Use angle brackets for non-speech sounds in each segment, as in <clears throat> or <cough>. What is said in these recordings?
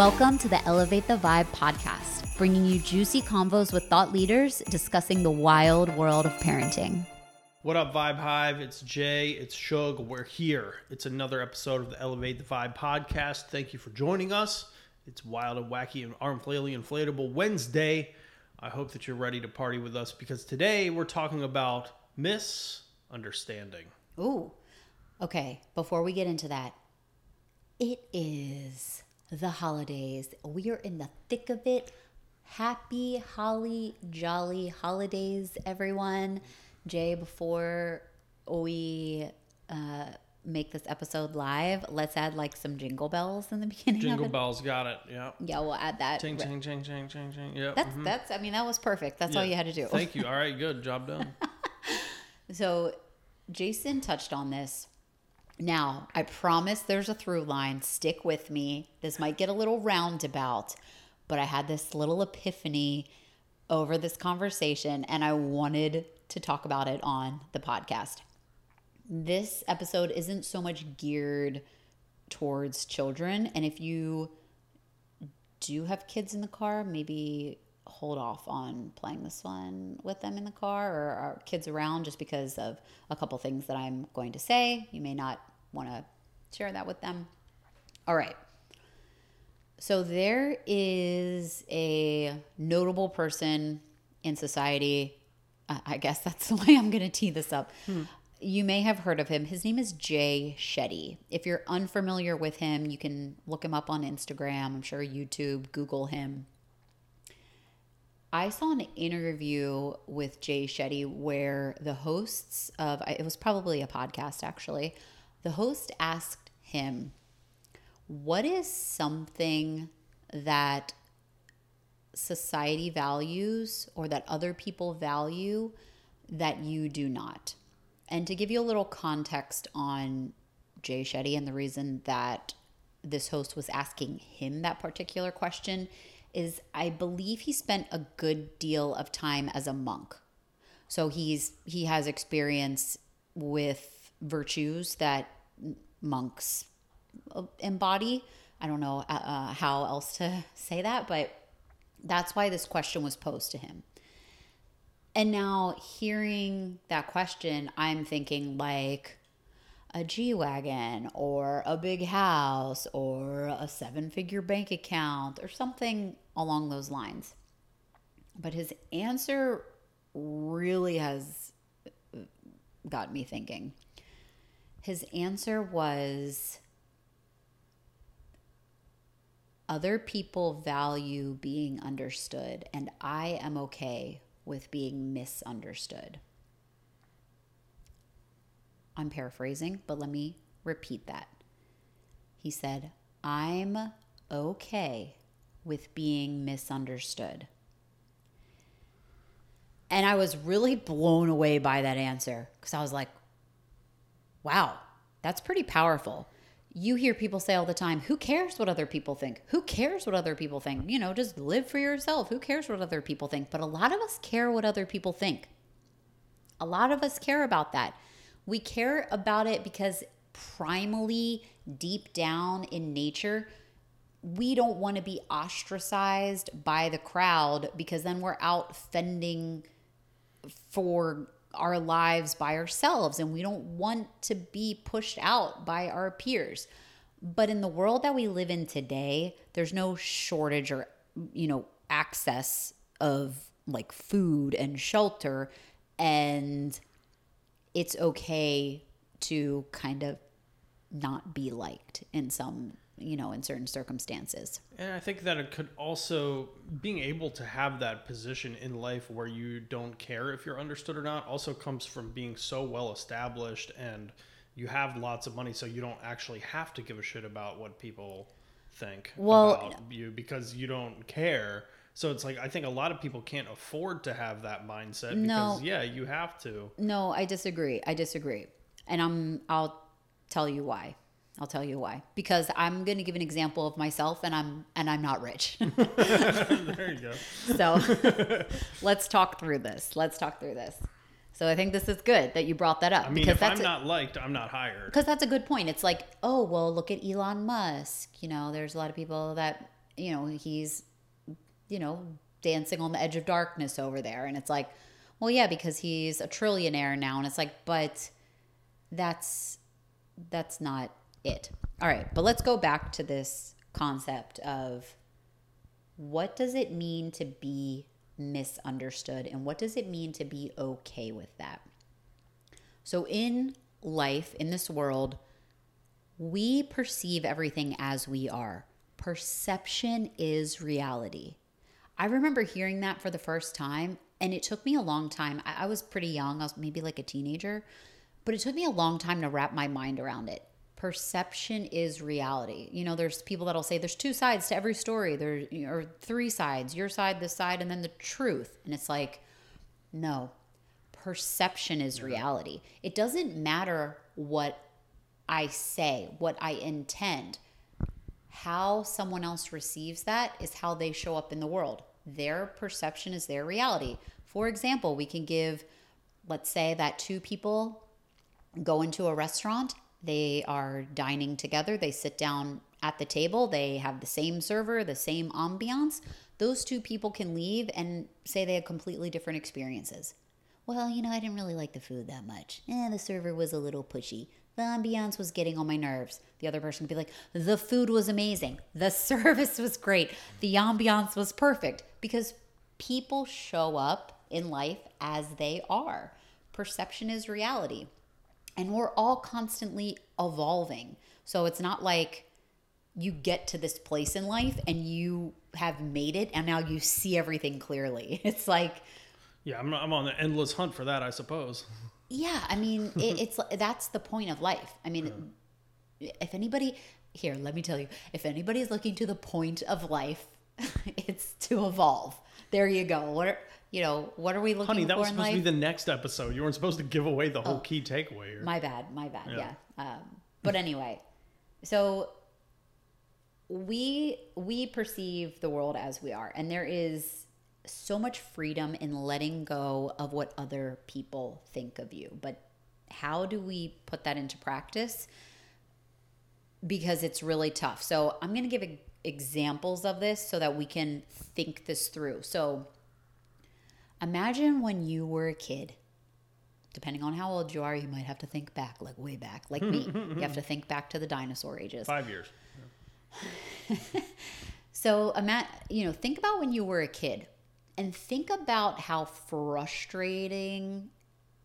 Welcome to the Elevate the Vibe podcast, bringing you juicy convos with thought leaders discussing the wild world of parenting. What up, Vibe Hive? It's Jay, it's Shug. We're here. It's another episode of the Elevate the Vibe podcast. Thank you for joining us. It's wild and wacky and arm flailing inflatable Wednesday. I hope that you're ready to party with us because today we're talking about misunderstanding. Ooh. Okay, before we get into that, it is the holidays. We are in the thick of it. Happy, holly, jolly holidays, everyone. Jay, before we uh, make this episode live, let's add like some jingle bells in the <laughs> beginning. Jingle bells, got it. Yeah. Yeah, we'll add that. Ching, ching, ching, ching, ching, ching. Yeah. That's that's. I mean, that was perfect. That's all you had to do. Thank you. All right, good. Job done. <laughs> So, Jason touched on this. Now, I promise there's a through line. Stick with me. This might get a little roundabout, but I had this little epiphany over this conversation and I wanted to talk about it on the podcast. This episode isn't so much geared towards children. And if you do have kids in the car, maybe hold off on playing this one with them in the car or our kids around just because of a couple things that I'm going to say. You may not want to share that with them. All right. So there is a notable person in society. I guess <laughs> that's the way I'm going to tee this up. Hmm. You may have heard of him. His name is Jay Shetty. If you're unfamiliar with him, you can look him up on Instagram. I'm sure YouTube, Google him. I saw an interview with Jay Shetty where the hosts of it was probably a podcast actually. The host asked him, "What is something that society values or that other people value that you do not?" And to give you a little context on Jay Shetty and the reason that this host was asking him that particular question is I believe he spent a good deal of time as a monk. So he's he has experience with virtues that monks embody. I don't know uh, uh, how else to <laughs> say that, but that's why this question was posed to him. And now hearing that question, I'm thinking like a G Wagon or a big house or a seven figure bank account or something along those lines. But his answer really has got me thinking. His answer was other people value being understood, and I am okay with being misunderstood. I'm paraphrasing, but let me repeat that. He said, I'm okay with being misunderstood. And I was really blown away by that answer because I was like, wow, that's pretty powerful. You hear people say all the time, who cares what other people think? Who cares what other people think? You know, just live for yourself. Who cares what other people think? But a lot of us care what other people think. A lot of us care about that. We care about it because primally, deep down in nature, we don't want to be ostracized by the crowd because then we're out fending for our lives by ourselves and we don't want to be pushed out by our peers. But in the world that we live in today, there's no shortage or you know access of like food and shelter and it's okay to kind of not be liked in some you know in certain circumstances And I think that it could also being able to have that position in life where you don't care if you're understood or not also comes from being so well established and you have lots of money so you don't actually have to give a shit about what people think Well- about you because you don't care. So it's like I think a lot of people can't afford to have that mindset No. because yeah, you have to. no i disagree i disagree and i'm i'll tell you why i'll tell you why because i'm going to give an example of myself and i'm and i'm not rich <laughs> there you go. so <laughs> let's talk through this let's talk through this so i think this is good that you brought that up I mean, because if that's I'm a- not liked, I'm not hired. because that's a good point. It's like, oh, well, look at Elon Musk. You know, there's a lot of people that you know, he's, you know, dancing on the edge of darkness over there. And it's like, well, yeah, because he's a trillionaire now. And it's like, but that's, that's not it. All right. But let's go back to this concept of what does it mean to be misunderstood and what does it mean to be okay with that? So, in life, in this world, we perceive everything as we are. Perception is reality. I remember hearing that for the first time, and it took me a long time. I, was pretty young, I was maybe like a teenager, but it took me a long time to wrap my mind around it. Perception is reality. You know, there's people that'll say there's two sides to every story, there or three sides, your side, this side, and then the truth. And it's like, no, perception is reality. It doesn't matter what I say, what I intend. How someone else receives that is how they show up in the world. Their perception is their reality. For example, we can give, let's say that two people go into a restaurant, they are dining together, they sit down at the table, they have the same server, the same ambiance. Those two people can leave and say they had completely different experiences. Well, you know, I didn't really like the food that much. Eh, the server was a little pushy. The ambiance was getting on my nerves. The other person could be like, the food was amazing. The <laughs> service was great. The ambiance was perfect. Because people show up in life as they are. Perception is reality. And we're all constantly evolving. So it's not like you get to this place in life and you have made it and now you see everything clearly. <laughs> It's like, Yeah, I'm, I'm on the endless hunt for that, I suppose. yeah, I mean, <laughs> it, it's that's the point of life. I mean, if anybody here, let me tell you, if anybody is looking to the point of life, <laughs> it's to evolve. There you go. What are you know? What are we looking for? Honey, that was supposed life? to be the next episode. You weren't supposed to give away the whole Oh. key takeaway here. My bad, my bad. Yeah. Yeah. Um, but anyway, so we we perceive the world as we are, and there is so much freedom in letting go of what other people think of you. But how do we put that into practice? Because it's really tough. So I'm going to give examples of this so that we can think this through. So imagine when you were a kid depending on how old you are, you might have to think back, like way back, like me. <laughs> you have to think back to the dinosaur ages. Five years. <laughs> So, ima- you know, think about when you were a kid and think about how frustrating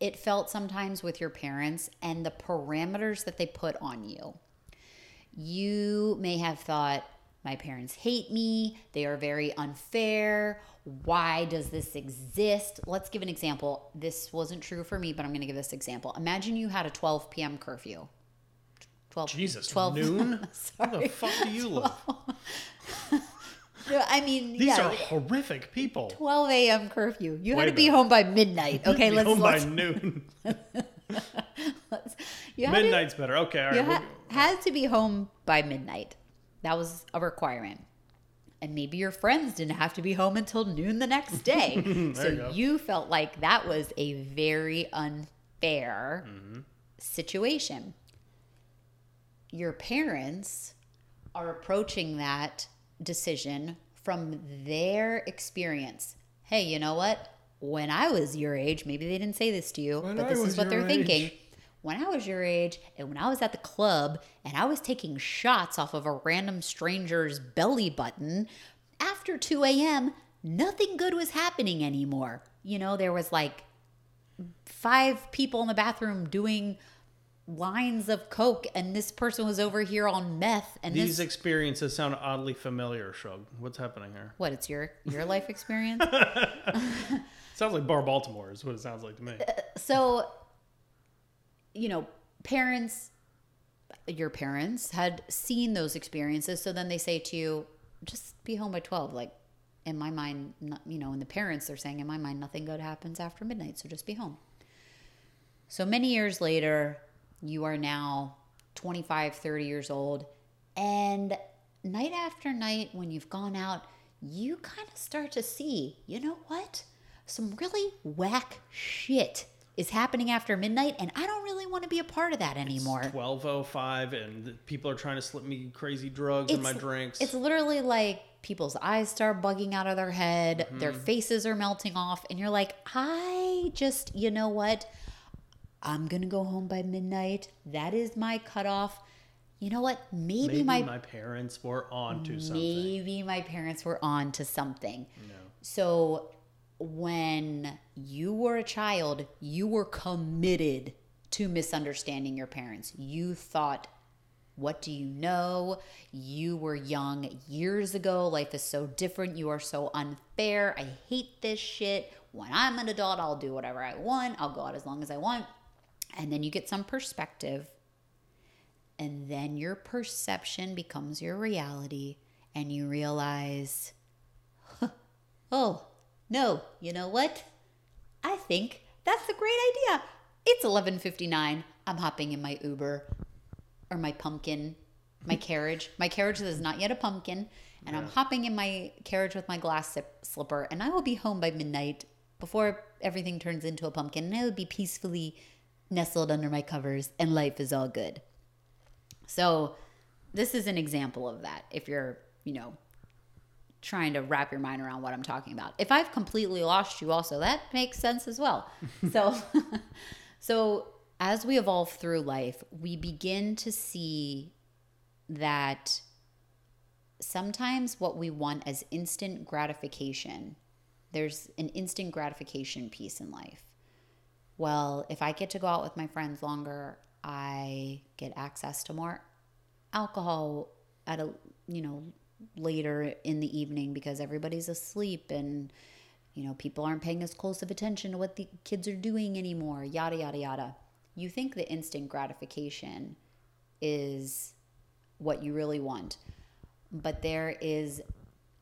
it felt sometimes with your parents and the parameters that they put on you. You may have thought, my parents hate me, they are very unfair. Why does this exist? Let's give an example. This wasn't true for me, but I'm going to give this example. Imagine you had a 12 p.m. curfew. 12 Jesus, 12 noon? <laughs> Sorry. the fuck do you <laughs> live? <laughs> No, I mean, These yeah, are horrific people. 12 a.m. curfew. You had Way to be home by midnight. Okay, Be let's, home let's, by noon. let's you had, to, Midnight's better. Okay, all right. you we'll had to be home by midnight. That was a requirement. And maybe your friends didn't have to be home until noon the next day. <laughs> so you you felt like that was a very unfair Mm-hmm. situation. Your parents are approaching that decision from their experience. Hey, you know what? When I was your age, maybe they didn't say this to you, When but this is what they're your thinking. When I was your age and when I was at the club and I was taking shots off of a random stranger's belly button, after 2 a.m., nothing good was happening anymore. You know, there was like five people in the bathroom doing lines of coke and this person was over here on meth and These this experiences sound oddly familiar, Shug. What's happening here? what it's your your life <laughs> experience <laughs> Sounds like Bar Baltimore is what it sounds like to me. Uh, so you know parents your parents had seen those experiences. So then they say to you just be home by 12 like in my mind you know and the parents are saying in my mind nothing good happens after midnight so just be home. So many years later you are now 25 30 years old and night after night when you've gone out you kind of start to see you know what? Some really whack shit is happening after midnight and i don't really want to be a part of that anymore Twelve oh five, and people are trying to slip me crazy drugs in my drinks. it's literally like people's eyes start bugging out of their head, their Mm-hmm. faces are melting off, and you're like, I just, you know what? I'm gonna go home by midnight. That is my cutoff. You know what? Maybe, Maybe my, my, parents were on to something. maybe my parents were on to something. No. So when you were a child, you were committed to misunderstanding your parents. You thought, what do you know? You were young years ago. Life is so different. You are so unfair. I hate this shit. When I'm an adult, I'll do whatever I want. I'll go out as long as I want. And then you get some perspective. And then your perception becomes your reality. And you realize, oh, no, you know what? I think that's a great idea. It's 11:59. I'm hopping in my Uber or my pumpkin, my <laughs> carriage. My carriage is not yet a pumpkin, and I'm hopping in my carriage with my glass sip- slipper, and I will be home by midnight before everything turns into a pumpkin, and I will be peacefully nestled under my covers, and life is all good. So, this is an example of that. If you're, you know, trying to wrap your mind around what I'm talking about. If I've completely lost you also, that makes sense as well. <laughs> so <laughs> so as we evolve through life, we begin to see that sometimes what we want as instant gratification, there's an instant gratification piece in life. Well, if I get to go out with my friends longer, I get access to more alcohol at a, you know, later in the evening because everybody's asleep and you know people aren't paying as close of attention to what the kids are doing anymore yada yada yada. You think the instant gratification is what you really want but there is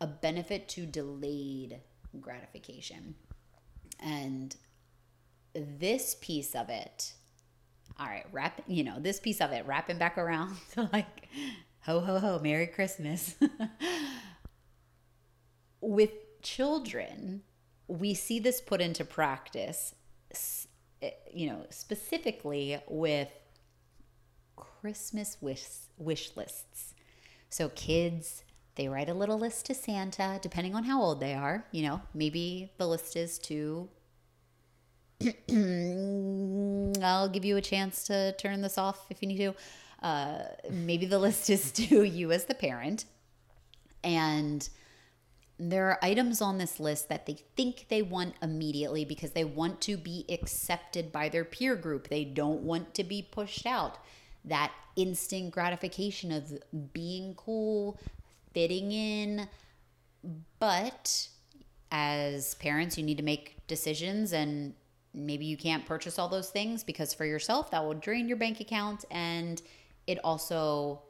a benefit to delayed gratification. And this piece of it all right wrap you know this piece of it wrapping back around <laughs> to like ho ho ho merry christmas <laughs> with children we see this put into practice eh, you know specifically with christmas wish wish lists so kids they write a little list to santa depending on how old they are you know maybe the list is to <clears throat> I'll give you a chance to turn this off if you need to. Uh, maybe the <laughs> list is to you as the parent. And there are items on this list that they think they want immediately because they want to be accepted by their peer group. They don't want to be pushed out. That instant gratification of being cool, fitting in. But as parents, you need to make decisions and maybe you can't purchase all those things because for yourself that will drain your bank account and it also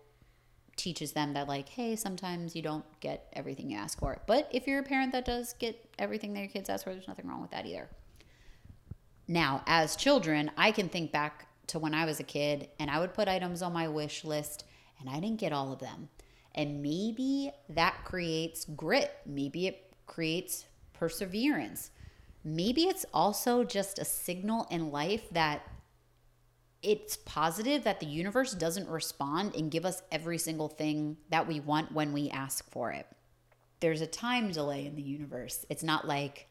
teaches them that like hey sometimes you don't get everything you ask for. But if you're a parent that does get everything that your kids ask for there's nothing wrong with that either. Now as children i can think back to when i was a kid and i would put items on my wish list and i didn't get all of them. And maybe that creates grit. Maybe it creates perseverance. Maybe it's also just a signal in life that it's positive that the universe doesn't respond and give us every single thing that we want when we ask for it. There's a time delay in the universe. It's not like,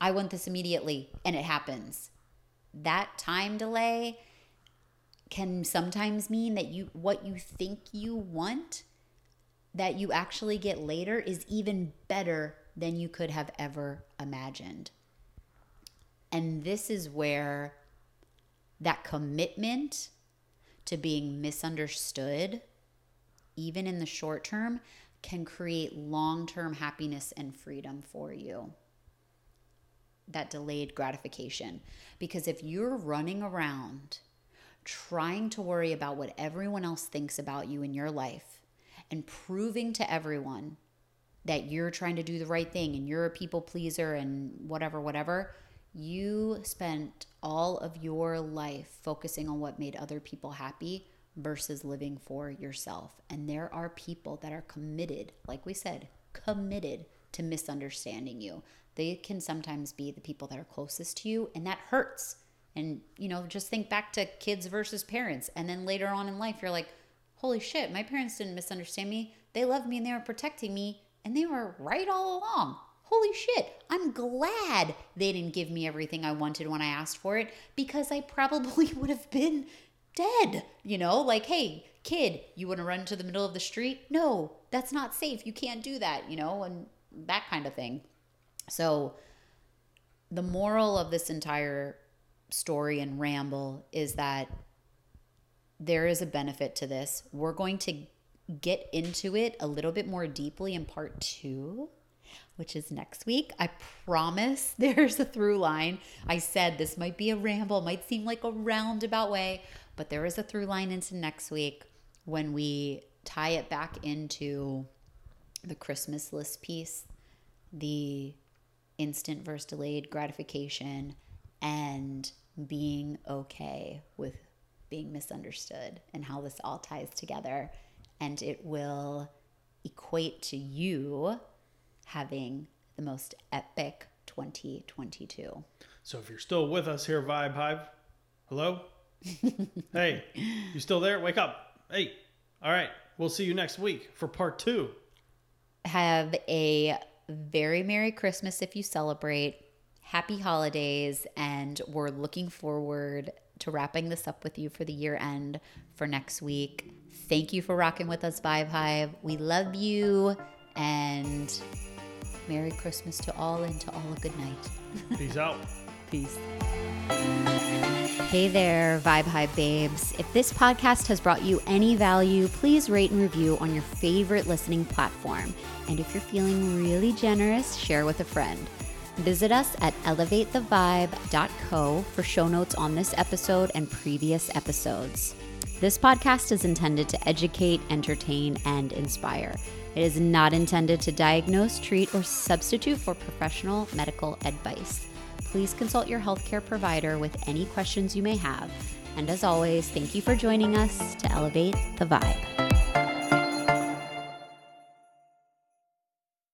I want this immediately and it happens. That time delay can sometimes mean that you what you think you want that you actually get later is even better than you could have ever imagined. And this is where that commitment to being misunderstood, even in the short term, can create long term happiness and freedom for you. That delayed gratification. Because if you're running around trying to worry about what everyone else thinks about you in your life and proving to everyone that you're trying to do the right thing and you're a people pleaser and whatever, whatever, you spent all of your life focusing on what made other people happy versus living for yourself. And there are people that are committed, like we said, committed to misunderstanding you. They can sometimes be the people that are closest to you, and that hurts. And, you know, just think back to kids versus parents. And then later on in life, you're like, holy shit, my parents didn't misunderstand me. They loved me and they were protecting me And they were right all along. Holy shit, I'm glad they didn't give me everything I wanted when I asked for it because I probably <laughs> would have been dead. You know, like, hey, kid, you want to run to the middle of the street? No, that's not safe. You can't do that, you know, and that kind of thing. So, the moral of this entire story and ramble is that there is a benefit to this. We're going to get into it a little bit more deeply in part two, which is next week. I promise <laughs> there's a through line. I said this might be a ramble, might seem like a roundabout way, but there is a through line into next week when we tie it back into the Christmas list piece, the instant versus delayed gratification, and being okay with being misunderstood and how this all ties together. And it will equate to you having the most epic 2022. So if you're still with us here, Vibe Hive, hello? <laughs> hey, you still there? Wake up. Hey, all right. We'll see you next week for part two. Have a very Merry Christmas if you celebrate. Happy holidays. And we're looking forward to wrapping this up with you for the year end for next week. Thank you for rocking with us, Vibe Hive. We love you. And Merry Christmas to all and to all a good night. Peace out. <laughs> Peace. Hey there, Vibe Hive babes. If this podcast has brought you any value, please rate and review on your favorite listening platform. And if you're feeling really generous, share with a friend. Visit us at elevatethevibe.co for show notes on this episode and previous episodes. This podcast is intended to educate, entertain, and inspire. It is not intended to diagnose, treat, or substitute for professional medical advice. Please consult your healthcare provider with any questions you may have. And as always, thank you for joining us to elevate the vibe.